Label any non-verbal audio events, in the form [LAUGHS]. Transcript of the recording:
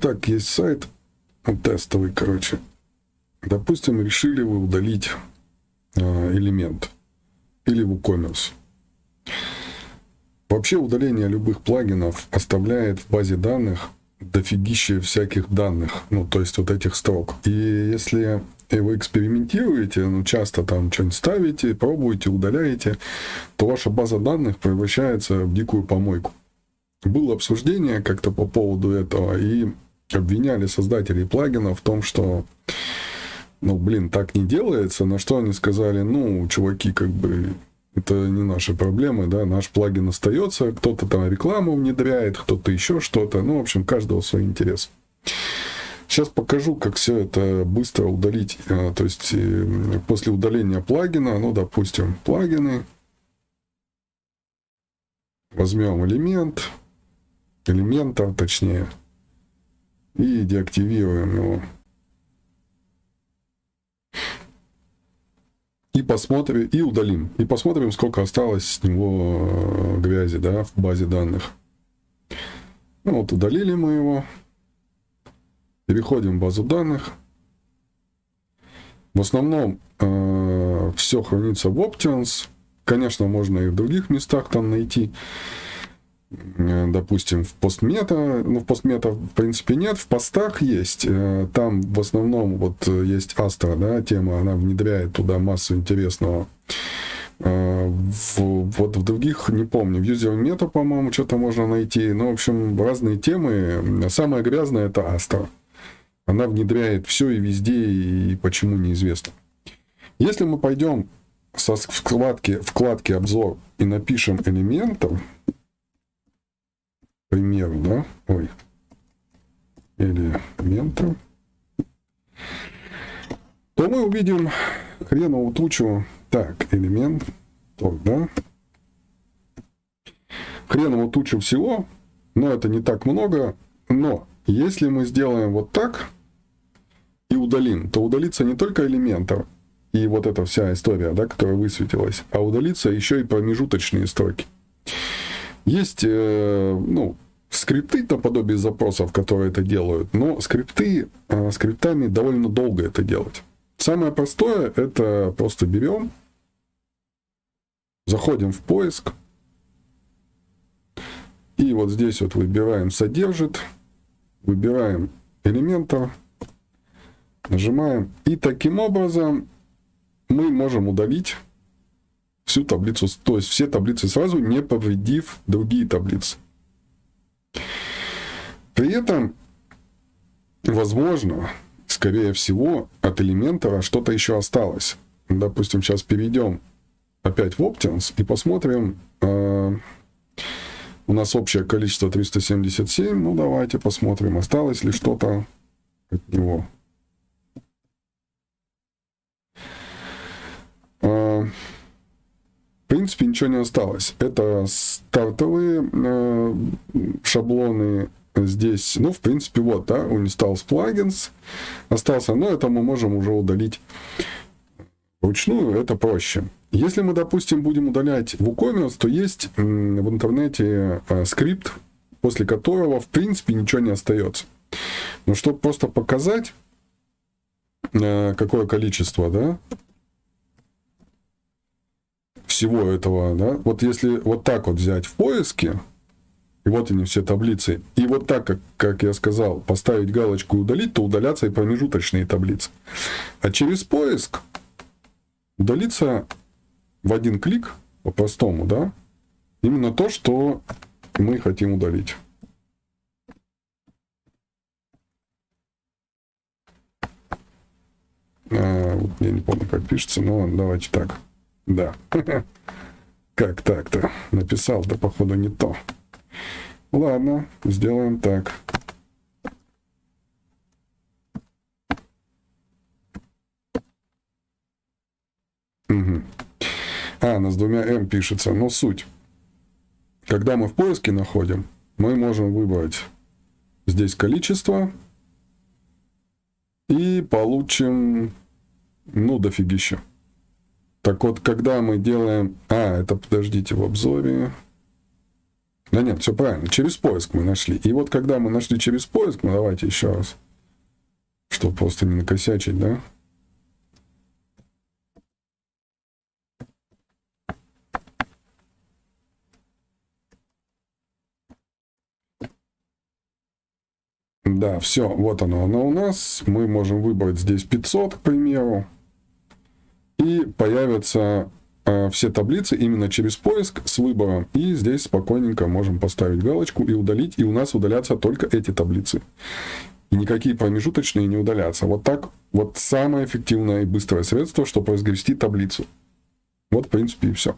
Так, есть сайт тестовый, короче. Допустим, решили вы удалить э, элемент или WooCommerce. Вообще удаление любых плагинов оставляет в базе данных дофигище всяких данных, ну, то есть вот этих строк. И если вы экспериментируете, ну, часто там что-нибудь ставите, пробуете, удаляете, то ваша база данных превращается в дикую помойку. Было обсуждение как-то по поводу этого, и обвиняли создателей плагина в том, что ну, блин, так не делается, на что они сказали, ну, чуваки, как бы, это не наши проблемы, да, наш плагин остается, кто-то там рекламу внедряет, кто-то еще что-то, ну, в общем, каждого свой интерес. Сейчас покажу, как все это быстро удалить, а, то есть э, после удаления плагина, ну, допустим, плагины, возьмем элемент, элементор, точнее, и деактивируем его. и посмотрим, и удалим. И посмотрим, сколько осталось с него э, грязи, да, в базе данных. Ну, вот удалили мы его. Переходим в базу данных. В основном э, все хранится в Options. Конечно, можно и в других местах там найти. Э, допустим, в постмета, ну, в постмета, в принципе, нет, в постах есть, э, там в основном вот э, есть Астра, да, тема, она внедряет туда массу интересного. В, вот в других, не помню, в User Meta, по-моему, что-то можно найти, ну, в общем, разные темы. Самое грязное это Астра. Она внедряет все и везде, и почему неизвестно. Если мы пойдем со вкладки, вкладки обзор и напишем элементов, примеру, да, ой, элемента, то мы увидим хреновую тучу, так, элемент, так, да, хреновую тучу всего, но это не так много, но если мы сделаем вот так и удалим, то удалится не только элементов, и вот эта вся история, да, которая высветилась, а удалится еще и промежуточные строки. Есть, э, ну, скрипты наподобие запросов, которые это делают, но скрипты, э, скриптами довольно долго это делать. Самое простое, это просто берем, заходим в поиск, и вот здесь вот выбираем «Содержит», выбираем «Элементор», нажимаем, и таким образом мы можем удалить всю таблицу, то есть все таблицы сразу, не повредив другие таблицы. При этом, возможно, скорее всего, от элементора что-то еще осталось. Допустим, сейчас перейдем опять в Options и посмотрим. Э, у нас общее количество 377. Ну, давайте посмотрим, осталось ли что-то от него. Э, в принципе, ничего не осталось. Это стартовые э, шаблоны здесь. Ну, в принципе, вот, да, Uninstalls Plugins остался, но это мы можем уже удалить вручную, это проще. Если мы, допустим, будем удалять WooCommerce, то есть в интернете э, скрипт, после которого, в принципе, ничего не остается. Но чтобы просто показать, э, какое количество, да, всего этого, да, вот если вот так вот взять в поиске, и вот они все таблицы, и вот так, как, как я сказал, поставить галочку удалить, то удалятся и промежуточные таблицы. А через поиск удалится в один клик, по-простому, да, именно то, что мы хотим удалить. А, я не помню, как пишется, но давайте так. Да. [LAUGHS] Как так-то? Написал-то, походу, не то. Ладно, сделаем так. Угу. А, она с двумя М пишется, но суть. Когда мы в поиске находим, мы можем выбрать здесь количество и получим, ну, дофигища. Так вот, когда мы делаем... А, это, подождите, в обзоре... Да нет, все правильно. Через поиск мы нашли. И вот когда мы нашли через поиск, ну давайте еще раз, чтобы просто не накосячить, да? Да, все, вот оно, оно у нас. Мы можем выбрать здесь 500, к примеру. И появятся э, все таблицы именно через поиск с выбором. И здесь спокойненько можем поставить галочку и удалить. И у нас удалятся только эти таблицы. И никакие промежуточные не удалятся. Вот так, вот самое эффективное и быстрое средство, чтобы разгрести таблицу. Вот, в принципе, и все.